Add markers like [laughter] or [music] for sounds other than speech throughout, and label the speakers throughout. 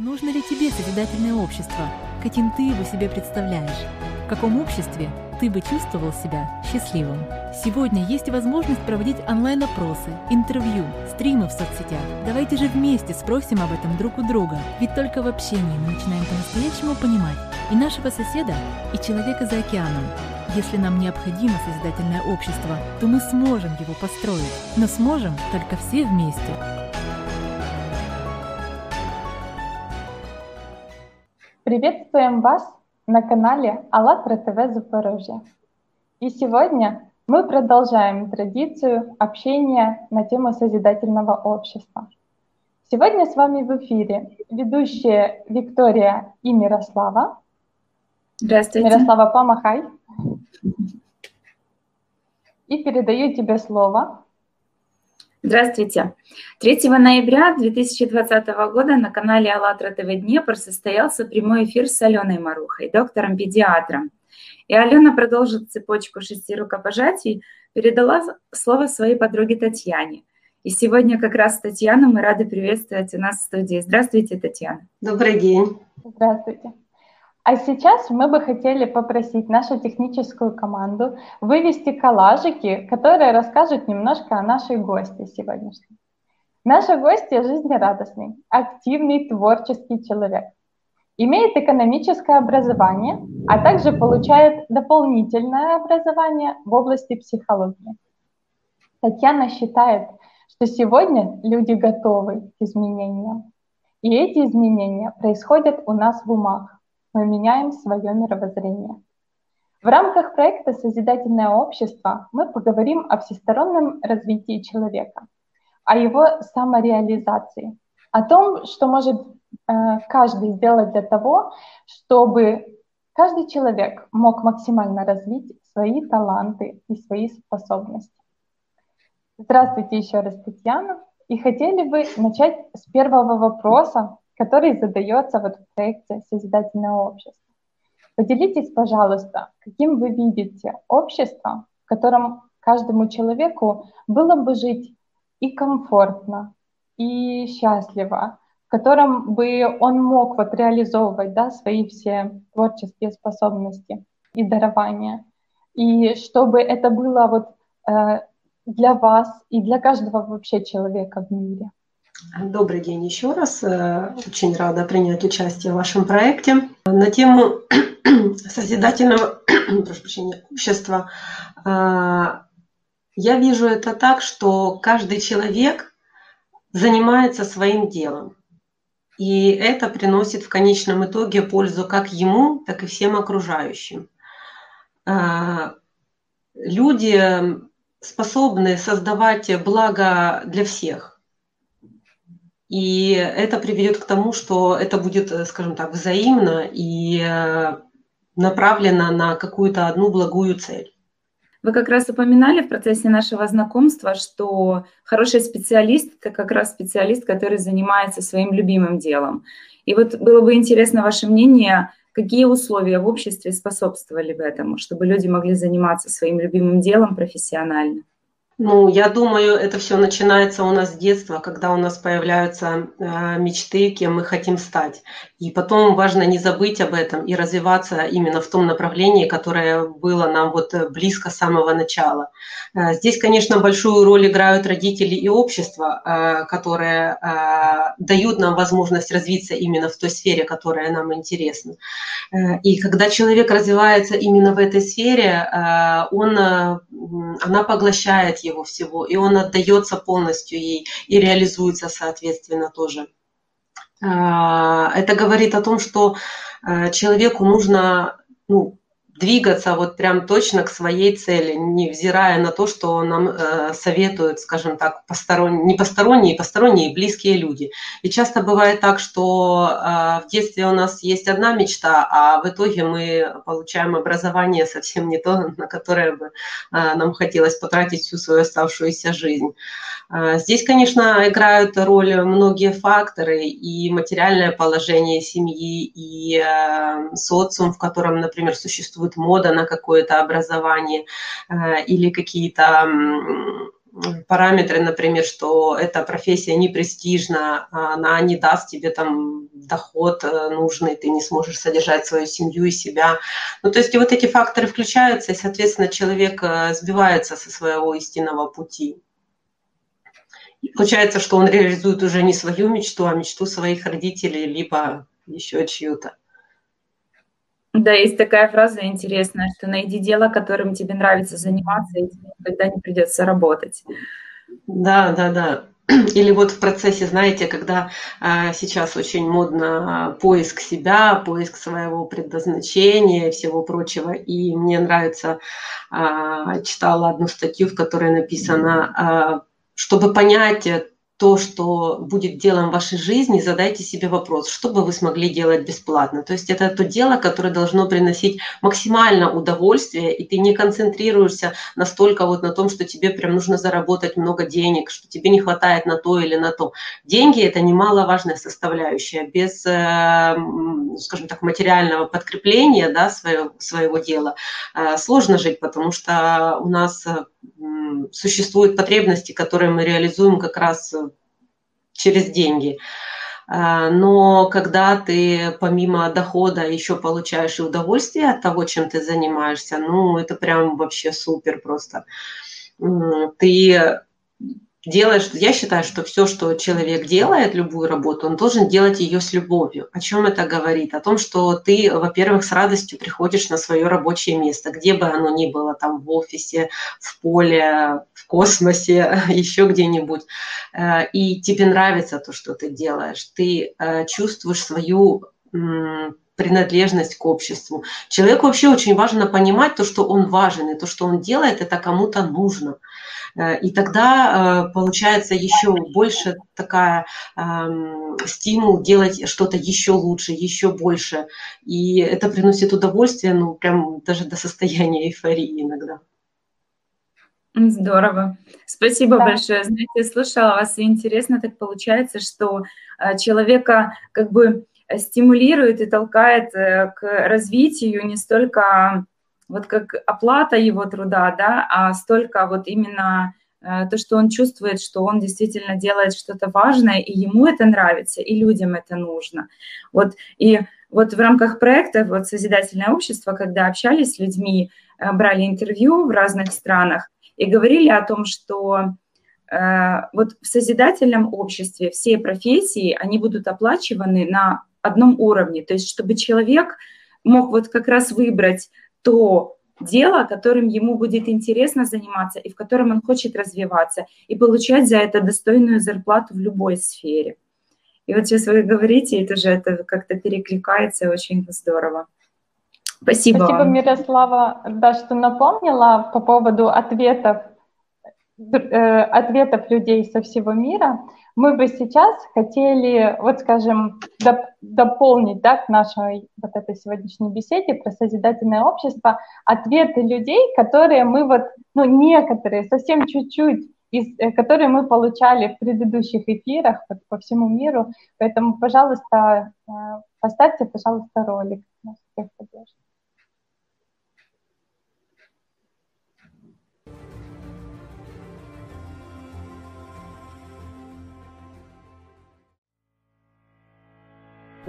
Speaker 1: Нужно ли тебе созидательное общество? Каким ты его себе представляешь? В каком обществе ты бы чувствовал себя счастливым? Сегодня есть возможность проводить онлайн-опросы, интервью, стримы в соцсетях. Давайте же вместе спросим об этом друг у друга. Ведь только в общении мы начинаем по-настоящему понимать и нашего соседа, и человека за океаном. Если нам необходимо созидательное общество, то мы сможем его построить, но сможем только все вместе.
Speaker 2: Приветствуем вас на канале АЛЛАТРА ТВ Запорожье. И сегодня мы продолжаем традицию общения на тему созидательного общества. Сегодня с вами в эфире ведущие Виктория и Мирослава.
Speaker 3: Здравствуйте.
Speaker 2: Мирослава, помахай. И передаю тебе слово.
Speaker 3: Здравствуйте. 3 ноября 2020 года на канале АЛЛАТРА ТВ Днепр состоялся прямой эфир с Аленой Марухой, доктором-педиатром. И Алена продолжит цепочку шести рукопожатий, передала слово своей подруге Татьяне. И сегодня как раз Татьяну мы рады приветствовать у нас в студии. Здравствуйте, Татьяна.
Speaker 4: Добрый день.
Speaker 2: Здравствуйте. А сейчас мы бы хотели попросить нашу техническую команду вывести коллажики, которые расскажут немножко о нашей гости сегодняшней. Наша гостья жизнерадостный, активный, творческий человек. Имеет экономическое образование, а также получает дополнительное образование в области психологии. Татьяна считает, что сегодня люди готовы к изменениям. И эти изменения происходят у нас в умах мы меняем свое мировоззрение. В рамках проекта «Созидательное общество» мы поговорим о всестороннем развитии человека, о его самореализации, о том, что может э, каждый сделать для того, чтобы каждый человек мог максимально развить свои таланты и свои способности. Здравствуйте еще раз, Татьяна. И хотели бы начать с первого вопроса, который задается вот в проекте «Созидательное общество». Поделитесь, пожалуйста, каким вы видите общество, в котором каждому человеку было бы жить и комфортно, и счастливо, в котором бы он мог вот реализовывать да, свои все творческие способности и дарования. И чтобы это было вот э, для вас и для каждого вообще человека в мире.
Speaker 4: Добрый день еще раз. Э, очень рада принять участие в вашем проекте. На тему [clears throat] созидательного [clears throat] прошу прощения, общества э, я вижу это так, что каждый человек занимается своим делом. И это приносит в конечном итоге пользу как ему, так и всем окружающим. Э, люди способны создавать благо для всех и это приведет к тому, что это будет, э, скажем так, взаимно и э, направлено на какую-то одну благую цель.
Speaker 3: Вы как раз упоминали в процессе нашего знакомства, что хороший специалист – это как раз специалист, который занимается своим любимым делом. И вот было бы интересно ваше мнение, какие условия в обществе способствовали бы этому, чтобы люди могли заниматься своим любимым делом профессионально?
Speaker 4: Ну, я думаю, это все начинается у нас с детства, когда у нас появляются э, мечты, кем мы хотим стать. И потом важно не забыть об этом и развиваться именно в том направлении, которое было нам вот близко с самого начала. Э, здесь, конечно, большую роль играют родители и общество, э, которые э, дают нам возможность развиться именно в той сфере, которая нам интересна. Э, и когда человек развивается именно в этой сфере, э, он, э, она поглощает его его всего, и он отдается полностью ей и реализуется, соответственно, тоже. А, это говорит о том, что а, человеку нужно ну, двигаться вот прям точно к своей цели, невзирая на то, что нам э, советуют, скажем так, посторонние, не посторонние, посторонние, близкие люди. И часто бывает так, что э, в детстве у нас есть одна мечта, а в итоге мы получаем образование совсем не то, на которое бы э, нам хотелось потратить всю свою оставшуюся жизнь. Э, здесь, конечно, играют роль многие факторы, и материальное положение семьи, и э, социум, в котором, например, существует мода на какое-то образование, э, или какие-то параметры, например, что эта профессия не престижна, она не даст тебе там доход э, нужный, ты не сможешь содержать свою семью и себя. Ну, то есть и вот эти факторы включаются, и, соответственно, человек э, сбивается со своего истинного пути. И получается, что он реализует уже не свою мечту, а мечту своих родителей, либо еще чью-то.
Speaker 3: Да, есть такая фраза интересная, что найди дело, которым тебе нравится заниматься, и тебе никогда не придется работать.
Speaker 4: Да, да, да. [clears throat] Или вот в процессе, знаете, когда а, сейчас очень модно поиск себя, поиск своего предназначения и всего прочего. И мне нравится, а, читала одну статью, в которой написано, а, чтобы понять то, что будет делом вашей жизни, задайте себе вопрос, что бы вы смогли делать бесплатно. То есть это то дело, которое должно приносить максимально удовольствие, и ты не концентрируешься настолько вот на том, что тебе прям нужно заработать много денег, что тебе не хватает на то или на то. Деньги – это немаловажная составляющая. Без, э, скажем так, материального подкрепления да, своего, своего дела э, сложно жить, потому что у нас э, существуют потребности, которые мы реализуем как раз через деньги. А, но когда ты помимо дохода еще получаешь и удовольствие от того, чем ты занимаешься, ну, это прям вообще супер просто. Ты делаешь, я считаю, что все, что человек делает, любую работу, он должен делать ее с любовью. О чем это говорит? О том, что ты, во-первых, с радостью приходишь на свое рабочее место, где бы оно ни было, там в офисе, в поле, космосе, [laughs] еще где-нибудь, э, и тебе нравится то, что ты делаешь, ты э, чувствуешь свою принадлежность к обществу. Человеку вообще очень важно понимать то, что он важен, и то, что он делает, это кому-то нужно. Э, и тогда получается еще больше такая эм, стимул делать что-то еще лучше, еще больше. И это приносит удовольствие, ну, прям даже до состояния эйфории иногда.
Speaker 3: Здорово. Спасибо да. большое. Знаете, слушала вас, и интересно так получается, что э, человека как бы стимулирует и толкает к развитию не столько вот как оплата его труда, да, а столько вот именно э, то, что он чувствует, что он действительно делает что-то важное, и ему это нравится, и людям это нужно. Вот, и вот в рамках проекта вот «Созидательное общество», когда общались с людьми, э, брали интервью в разных странах и говорили о том, что э, вот в созидательном обществе все профессии, они будут оплачиваны на одном уровне, то есть чтобы человек мог вот как раз выбрать то дело, которым ему будет интересно заниматься и в котором он хочет развиваться, и получать за это достойную зарплату в любой сфере. И вот сейчас вы говорите, это же это как-то перекликается, очень здорово. Спасибо.
Speaker 2: Спасибо. Мирослава, да, что напомнила по поводу ответов, э, ответов людей со всего мира мы бы сейчас хотели, вот скажем, доп, дополнить да, к нашей вот этой сегодняшней беседе про созидательное общество ответы людей, которые мы вот, ну, некоторые, совсем чуть-чуть, из, э, которые мы получали в предыдущих эфирах вот, по всему миру. Поэтому, пожалуйста, э, поставьте, пожалуйста, ролик. Всех поддержит.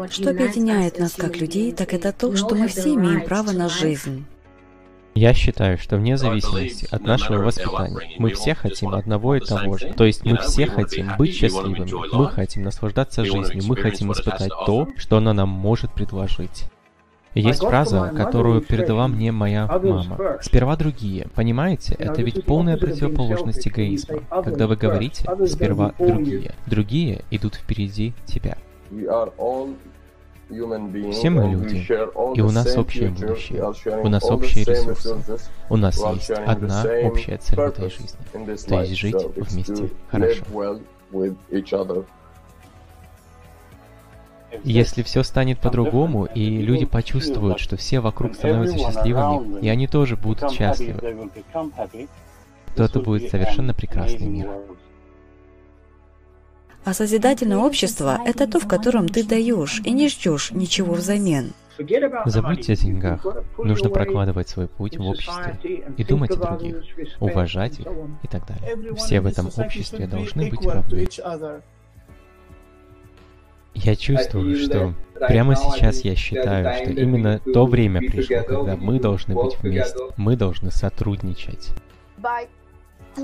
Speaker 5: Что объединяет нас как людей, так это то, что мы все имеем право на жизнь.
Speaker 6: Я считаю, что вне зависимости от нашего воспитания, мы все хотим одного и того же. То есть мы все хотим быть счастливыми, мы хотим наслаждаться жизнью, мы хотим испытать то, что она нам может предложить. Есть фраза, которую передала мне моя мама. Сперва другие. Понимаете, это ведь полная противоположность эгоизма. Когда вы говорите «сперва другие», другие идут впереди тебя. Все мы люди, и у нас общее будущее, у нас общие ресурсы, у нас есть одна общая цель в этой жизни, то есть жить вместе хорошо. Если все станет по-другому, и люди почувствуют, что все вокруг становятся счастливыми, и они тоже будут счастливы, то это будет совершенно прекрасный мир.
Speaker 5: А созидательное общество – это то, в котором ты даешь и не ждешь ничего взамен.
Speaker 6: Забудьте о деньгах. Нужно прокладывать свой путь в обществе и думать о других, уважать их и так далее. Все в этом обществе должны быть равны. Я чувствую, что прямо сейчас я считаю, что именно то время пришло, когда мы должны быть вместе, мы должны сотрудничать.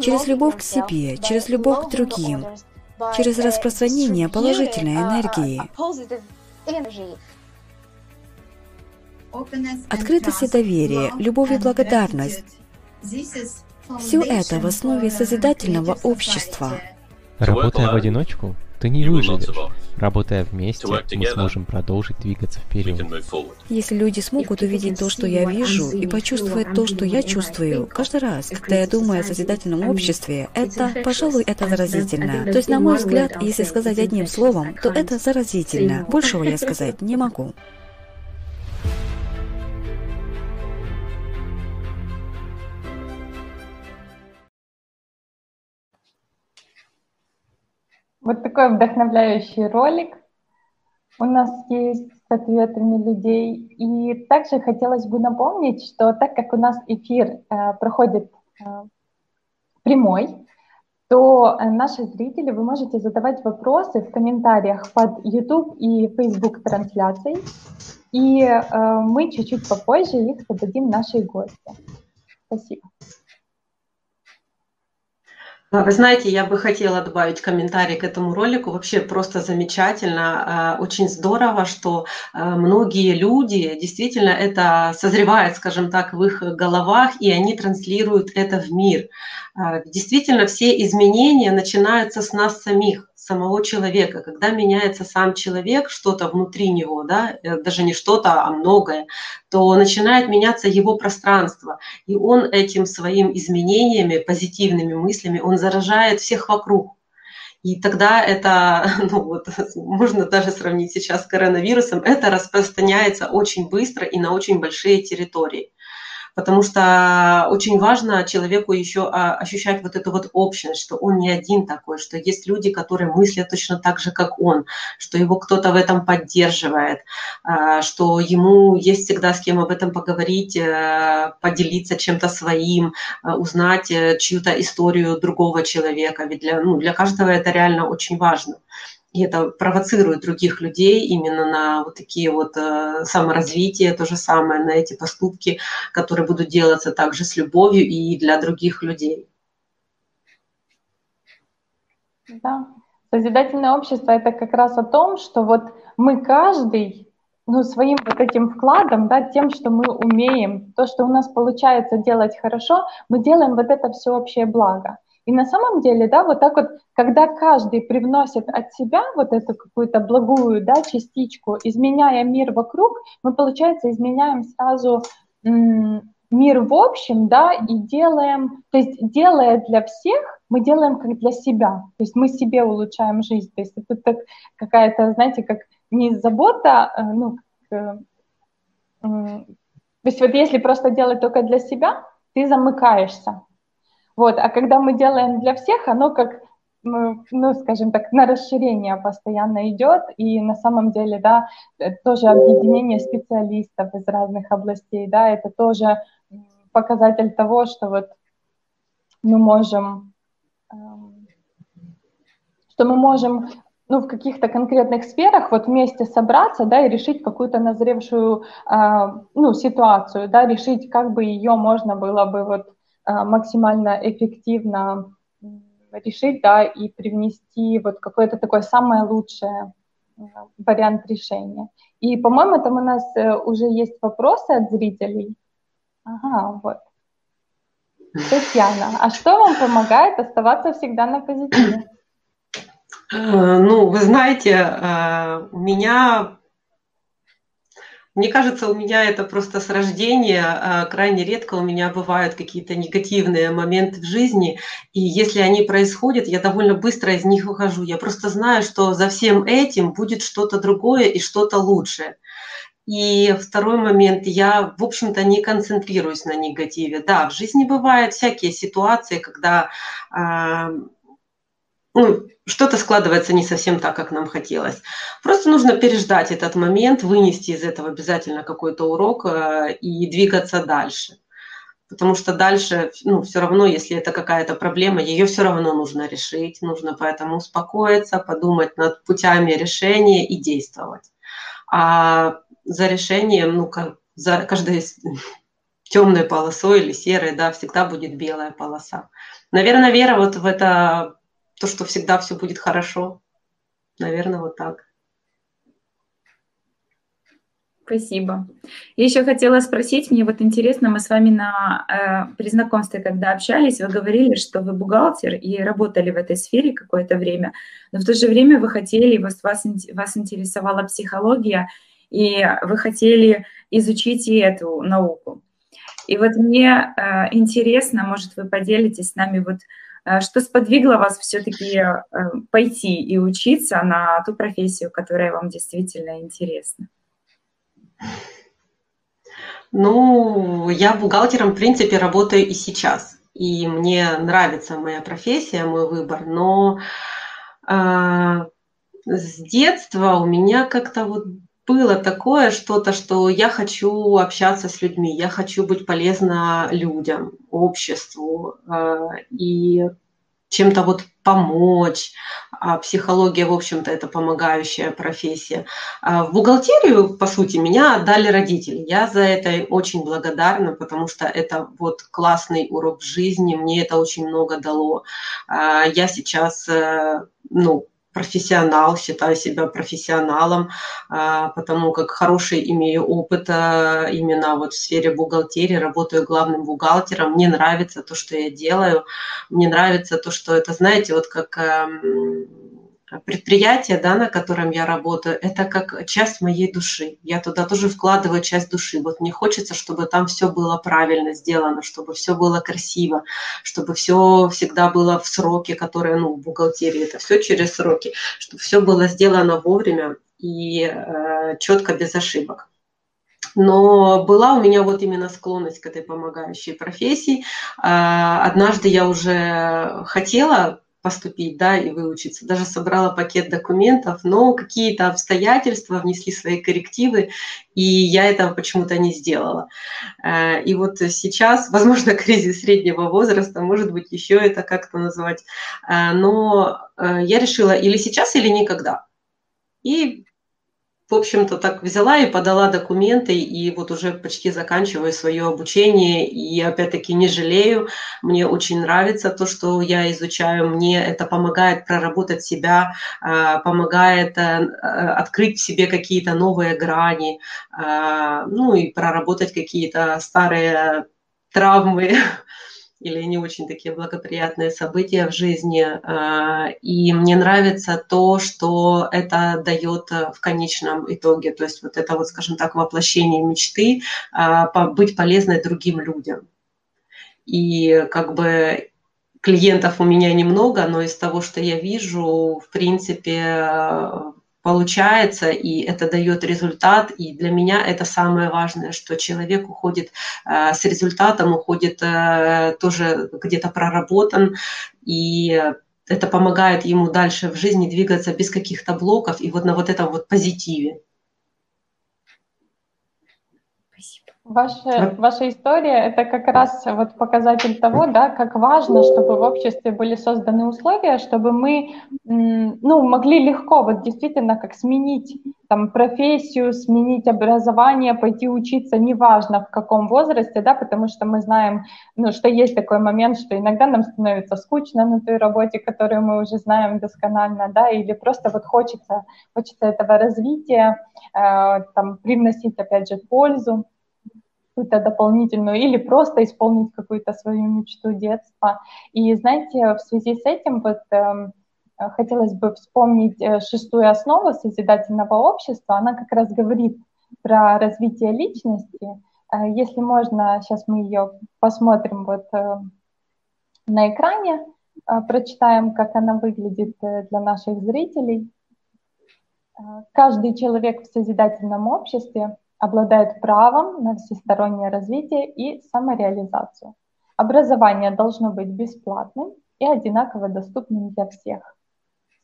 Speaker 5: Через любовь к себе, через любовь к другим, через распространение положительной энергии. Открытость и доверие, любовь и благодарность. Все это в основе созидательного общества.
Speaker 6: Работая в одиночку, ты не выживешь. Работая вместе, мы сможем продолжить двигаться вперед.
Speaker 5: Если люди смогут увидеть то, что я вижу, и почувствовать то, что я чувствую, каждый раз, когда я думаю о созидательном обществе, это, пожалуй, это заразительно. То есть, на мой взгляд, если сказать одним словом, то это заразительно. Большего я сказать не могу.
Speaker 2: Вот такой вдохновляющий ролик у нас есть с ответами людей. И также хотелось бы напомнить, что так как у нас эфир э, проходит э, прямой, то э, наши зрители, вы можете задавать вопросы в комментариях под YouTube и Facebook трансляцией, и э, мы чуть-чуть попозже их зададим нашей гости. Спасибо.
Speaker 4: Вы знаете, я бы хотела добавить комментарий к этому ролику. Вообще просто замечательно, а, очень здорово, что а, многие люди действительно это созревает, скажем так, в их головах, и они транслируют это в мир. А, действительно, все изменения начинаются с нас самих самого человека. Когда меняется сам человек, что-то внутри него, да, э, даже не что-то, а многое, то начинает меняться его пространство. И он этим своим изменениями, позитивными мыслями, он заражает всех вокруг. И тогда это, [laughs] ну вот, можно даже сравнить сейчас с коронавирусом, это распространяется очень быстро и на очень большие территории потому что очень важно человеку еще а, ощущать вот эту вот общность, что он не один такой, что есть люди, которые мыслят точно так же, как он, что его кто-то в этом поддерживает, а, что ему есть всегда с кем об этом поговорить, э, поделиться чем-то своим, э, узнать э, чью-то историю другого человека, ведь для, ну, для каждого это реально очень важно и это провоцирует других людей именно на вот такие вот э, саморазвитие, то же самое, на эти поступки, которые будут делаться также с любовью и для других людей.
Speaker 2: Да, созидательное общество это как раз о том, что вот мы каждый ну, своим вот этим вкладом, да, тем, что мы умеем, то, что у нас получается делать хорошо, мы делаем вот это всеобщее благо. И на самом деле, да, вот так вот, когда каждый привносит от себя вот эту какую-то благую, да, частичку, изменяя мир вокруг, мы, получается, изменяем сразу мир в общем, да, и делаем, то есть делая для всех, мы делаем как для себя, то есть мы себе улучшаем жизнь, то есть это так какая-то, знаете, как не забота, э, ну, как, то есть вот если просто делать только для себя, ты замыкаешься, вот, а когда мы делаем для всех, оно как, ну, скажем так, на расширение постоянно идет, и на самом деле, да, э, тоже объединение специалистов из разных областей, да, это тоже показатель того, что вот мы можем, эм, что мы можем ну, в каких-то конкретных сферах вот вместе собраться, да, и решить какую-то назревшую, э, ну, ситуацию, да, решить, как бы ее можно было бы вот максимально эффективно решить, да, и привнести вот какое-то такое самое лучшее а, вариант решения. И, по-моему, там у нас э, уже есть вопросы от зрителей. Ага, вот. Татьяна, а что вам помогает оставаться всегда на позитиве?
Speaker 4: Э, ну, вы знаете, э, у меня мне кажется, у меня это просто с рождения. А, крайне редко у меня бывают какие-то негативные моменты в жизни. И если они происходят, я довольно быстро из них выхожу. Я просто знаю, что за всем этим будет что-то другое и что-то лучшее. И второй момент, я, в общем-то, не концентрируюсь на негативе. Да, в жизни бывают всякие ситуации, когда а, ну, что-то складывается не совсем так, как нам хотелось. Просто нужно переждать этот момент, вынести из этого обязательно какой-то урок э, и двигаться дальше. Потому что дальше, ну, все равно, если это какая-то проблема, ее все равно нужно решить. Нужно поэтому успокоиться, подумать над путями решения и действовать. А за решением, ну, как, за каждой [laughs] темной полосой или серой, да, всегда будет белая полоса. Наверное, вера вот в это то, что всегда все будет хорошо. Наверное, вот так.
Speaker 3: Спасибо. Я еще хотела спросить, мне вот интересно, мы с вами на, э, при знакомстве, когда общались, вы говорили, что вы бухгалтер и работали в этой сфере какое-то время, но в то же время вы хотели, вас, вас, вас интересовала психология, и вы хотели изучить и эту науку. И вот мне э, интересно, может, вы поделитесь с нами вот Э, что сподвигло вас все-таки э, пойти и учиться на ту профессию, которая вам действительно интересна?
Speaker 4: Ну, я бухгалтером, в принципе, работаю и сейчас. И мне нравится моя профессия, мой выбор, но э, с детства у меня как-то вот было такое что-то, что я хочу общаться с людьми, я хочу быть полезна людям, обществу э, и чем-то вот помочь. А психология, в общем-то, это помогающая профессия. А в бухгалтерию, по сути, меня отдали родители. Я за это очень благодарна, потому что это вот классный урок жизни, мне это очень много дало. А я сейчас, э, ну, профессионал, считаю себя профессионалом, а, потому как хороший имею опыт а, именно вот в сфере бухгалтерии, работаю главным бухгалтером, мне нравится то, что я делаю, мне нравится то, что это, знаете, вот как эм, предприятие, да, на котором я работаю, это как часть моей души. Я туда тоже вкладываю часть души. Вот мне хочется, чтобы там все было правильно сделано, чтобы все было красиво, чтобы все всегда было в сроке, которые, ну, в бухгалтерии это все через сроки, чтобы все было сделано вовремя и э, четко, без ошибок. Но была у меня вот именно склонность к этой помогающей профессии. Э, однажды я уже хотела поступить, да, и выучиться. Даже собрала пакет документов, но какие-то обстоятельства внесли свои коррективы, и я этого почему-то не сделала. Э, и вот сейчас, [laughs] возможно, кризис среднего возраста, может быть, еще это как-то назвать, э, но э, я решила или сейчас, или никогда. И в общем-то, так взяла и подала документы, и вот уже почти заканчиваю свое обучение, и опять-таки не жалею, мне очень нравится то, что я изучаю, мне это помогает проработать себя, а, помогает э, открыть в себе какие-то новые грани, а, ну и проработать какие-то старые травмы, [laughs] или не очень такие благоприятные события в жизни. А, и мне нравится то, что это дает э, в конечном итоге. То есть вот это вот, скажем так, воплощение мечты, а, быть полезной другим людям. И как бы клиентов у меня немного, но из того, что я вижу, в принципе, получается, и это дает результат. И для меня это самое важное, что человек уходит э, с результатом, уходит э, тоже где-то проработан, и это помогает ему дальше в жизни двигаться без каких-то блоков и вот на вот этом вот позитиве.
Speaker 2: Ваша, ваша история – это как раз вот показатель того, да, как важно, чтобы в обществе были созданы условия, чтобы мы ну, могли легко вот действительно как сменить там, профессию, сменить образование, пойти учиться, неважно в каком возрасте, да, потому что мы знаем, ну, что есть такой момент, что иногда нам становится скучно на той работе, которую мы уже знаем досконально, да, или просто вот хочется, хочется этого развития, э, там, привносить, опять же, пользу какую-то дополнительную или просто исполнить какую-то свою мечту детства. И знаете, в связи с этим вот э, хотелось бы вспомнить э, шестую основу созидательного общества. Она как раз говорит про развитие личности. Э, если можно, сейчас мы ее посмотрим вот э, на экране, прочитаем, как она выглядит для наших зрителей. Каждый человек в созидательном обществе обладают правом на всестороннее развитие и самореализацию. Образование должно быть бесплатным и одинаково доступным для всех.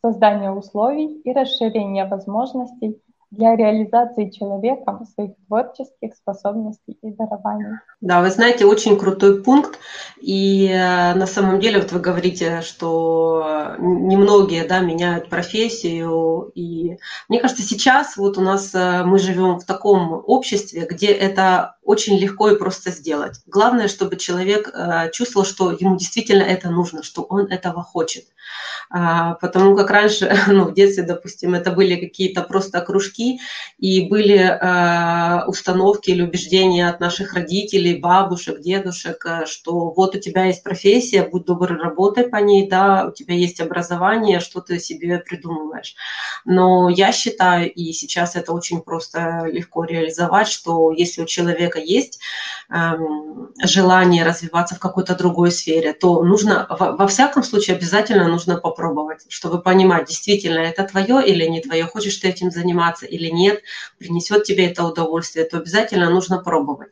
Speaker 2: создания условий и расширения возможностей для реализации человеком своих творческих способностей и дарований.
Speaker 4: Да, вы знаете, очень крутой пункт. И э, на самом деле, вот вы говорите, что немногие да, меняют профессию. И мне кажется, сейчас вот у нас э, мы живем в таком обществе, где это очень легко и просто сделать. Главное, чтобы человек э, чувствовал, что ему действительно это нужно, что он этого хочет. А, потому как раньше, [laughs] ну, в детстве, допустим, это были какие-то просто кружки, и были э, установки или убеждения от наших родителей, бабушек, дедушек, э, что вот у тебя есть профессия, будь добр, работай по ней, да, у тебя есть образование, что ты себе придумываешь. Но я считаю, и сейчас это очень просто легко реализовать, что если у человека есть эм, желание развиваться в какой-то другой сфере, то нужно, во, во всяком случае, обязательно нужно попробовать, чтобы понимать, действительно это твое или не твое, хочешь ты этим заниматься или нет, принесет тебе это удовольствие, то обязательно нужно пробовать.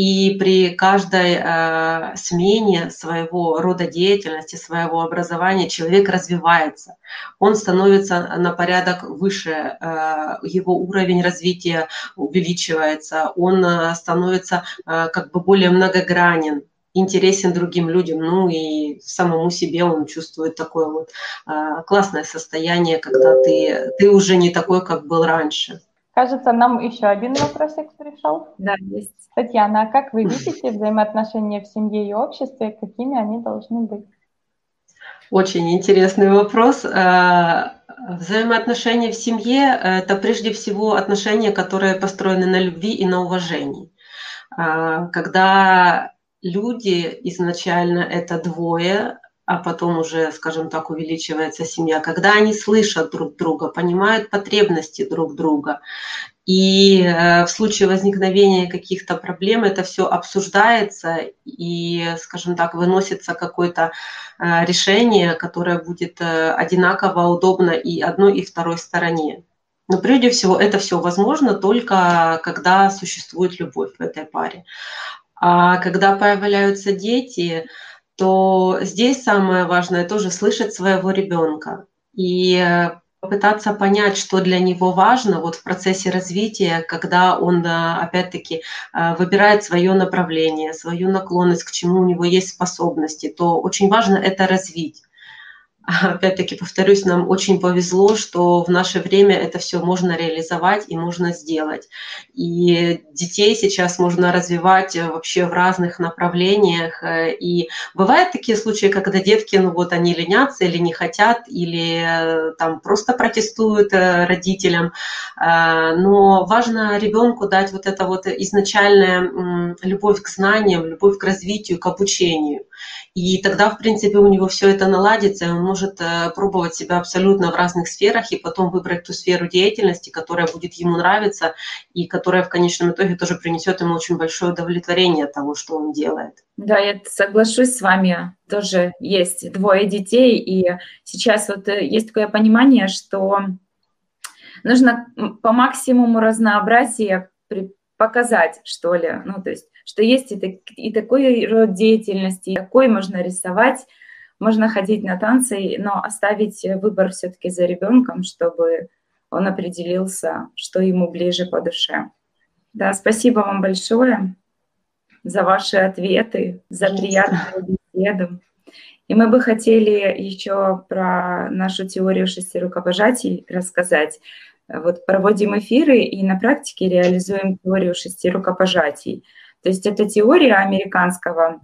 Speaker 4: И при каждой э, смене своего рода деятельности, своего образования человек развивается. Он становится на порядок выше, э, его уровень развития увеличивается, он э, становится э, как бы более многогранен интересен другим людям, ну и самому себе он чувствует такое вот э, классное состояние, когда ты, ты уже не такой, как был раньше.
Speaker 2: Кажется, нам еще один вопросик пришел.
Speaker 3: Да, есть.
Speaker 2: Татьяна, а как вы видите взаимоотношения в семье и обществе, какими они должны быть?
Speaker 4: Очень интересный вопрос. Э, взаимоотношения в семье – это прежде всего отношения, которые построены на любви и на уважении. Э, когда люди изначально это двое, а потом уже, скажем так, увеличивается семья, когда они слышат друг друга, понимают потребности друг друга. И э, в случае возникновения каких-то проблем это все обсуждается и, скажем так, выносится какое-то э, решение, которое будет э, одинаково удобно и одной, и второй стороне. Но прежде всего это все возможно только когда существует любовь в этой паре. А когда появляются дети, то здесь самое важное тоже слышать своего ребенка и э, попытаться понять, что для него важно вот в процессе развития, когда он, опять-таки, э, выбирает свое направление, свою наклонность, к чему у него есть способности, то очень важно это развить. Опять-таки повторюсь, нам очень повезло, что в наше время это все можно реализовать и можно сделать. И детей сейчас можно развивать э, вообще в разных направлениях. Э, и бывают такие случаи, когда детки, ну вот они ленятся или не хотят, или э, там просто протестуют родителям. Но важно ребенку дать вот это вот изначальная любовь к знаниям, любовь к развитию, к обучению. И тогда, в принципе, у него все это наладится, и он может э, пробовать себя абсолютно в разных сферах и потом выбрать ту сферу деятельности, которая будет ему нравиться и которая в конечном итоге тоже принесет ему очень большое удовлетворение от того, что он делает.
Speaker 3: Да, я соглашусь с вами. Тоже есть двое детей, и сейчас вот э, есть такое понимание, что нужно по максимуму разнообразия показать, что ли. Ну, то есть что есть и, так, и такой род деятельности, и такой можно рисовать, можно ходить на танцы, но оставить выбор все-таки за ребенком, чтобы он определился, что ему ближе по душе. Да, спасибо вам большое за ваши ответы, за приятную беседу. И мы бы хотели еще про нашу теорию шести рукопожатий рассказать. Вот проводим эфиры и на практике реализуем теорию шести рукопожатий – то есть это теория американского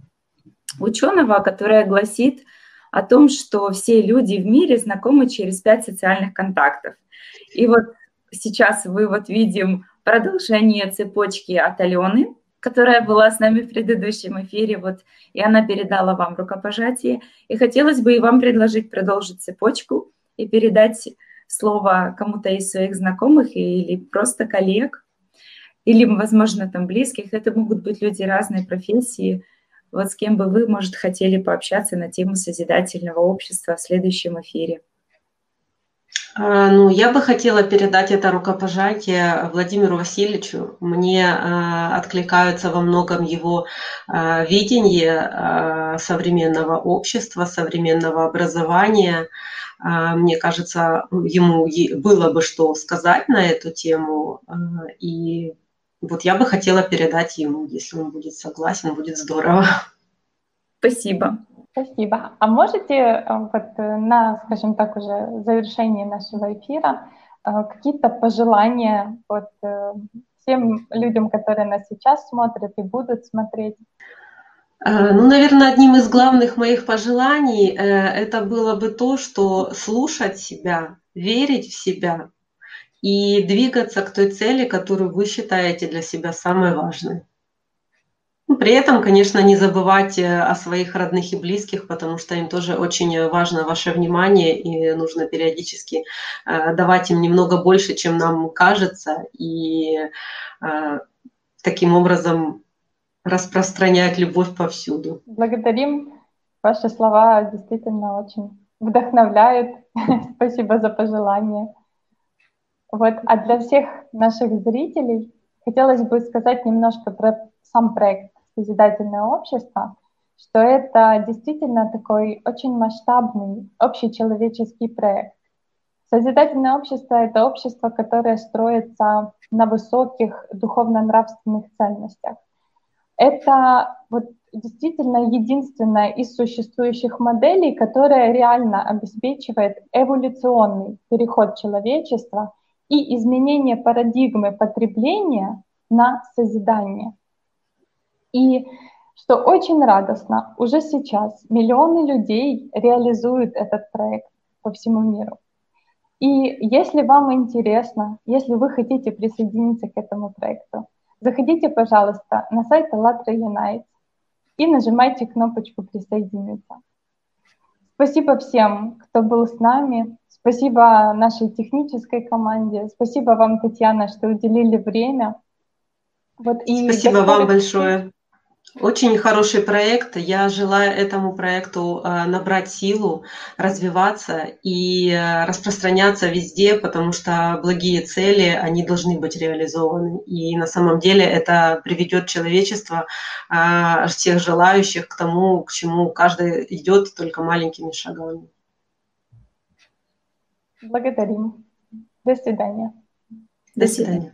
Speaker 3: ученого, которая гласит о том, что все люди в мире знакомы через пять социальных контактов. И вот сейчас вы вот видим продолжение цепочки от Алены, которая была с нами в предыдущем эфире, вот, и она передала вам рукопожатие. И хотелось бы и вам предложить продолжить цепочку и передать слово кому-то из своих знакомых или просто коллег – или, возможно, там близких. Это могут быть люди разной профессии. Вот с кем бы вы, может, хотели пообщаться на тему созидательного общества в следующем эфире.
Speaker 4: А, ну, я бы хотела передать это рукопожатие Владимиру Васильевичу. Мне э, откликаются во многом его э, видение современного общества, современного образования. Мне кажется, ему было бы что сказать на эту тему. И вот я бы хотела передать ему, если он будет согласен, будет здорово.
Speaker 3: Спасибо.
Speaker 2: Спасибо. А можете э, вот э, на, скажем так, уже завершении нашего эфира э, какие-то пожелания вот всем людям, которые нас сейчас смотрят и будут смотреть?
Speaker 4: Ну, наверное, одним из главных моих пожеланий это было бы то, что слушать себя, верить в себя и двигаться к той цели, которую вы считаете для себя самой важной. Ну, при этом, конечно, не забывать э, о своих родных и близких, потому что им тоже очень важно ваше внимание, и нужно периодически э, давать им немного больше, чем нам кажется, и э, таким образом распространять любовь повсюду.
Speaker 2: Благодарим. Ваши слова действительно очень вдохновляют. [laughs] Спасибо за пожелание. Вот, а для всех наших зрителей хотелось бы сказать немножко про сам проект «Созидательное общество», что это действительно такой очень масштабный общечеловеческий проект. Созидательное общество — это общество, которое строится на высоких духовно-нравственных ценностях. Это вот действительно единственная из существующих моделей, которая реально обеспечивает эволюционный переход человечества и изменение парадигмы потребления на созидание. И что очень радостно, уже сейчас миллионы людей реализуют этот проект по всему миру. И если вам интересно, если вы хотите присоединиться к этому проекту, заходите, пожалуйста, на сайт АЛЛАТРА Unites и нажимайте кнопочку «Присоединиться». Спасибо всем, кто был с нами. Спасибо нашей технической команде. Спасибо вам, Татьяна, что уделили время.
Speaker 4: Вот, и Спасибо вам большое. Очень хороший проект. Я желаю этому проекту э, набрать силу, развиваться и э, распространяться везде, потому что благие цели, они должны быть реализованы. И на самом деле это приведет человечество, э, всех желающих к тому, к чему каждый идет только маленькими шагами.
Speaker 2: Благодарим. До свидания.
Speaker 4: До свидания.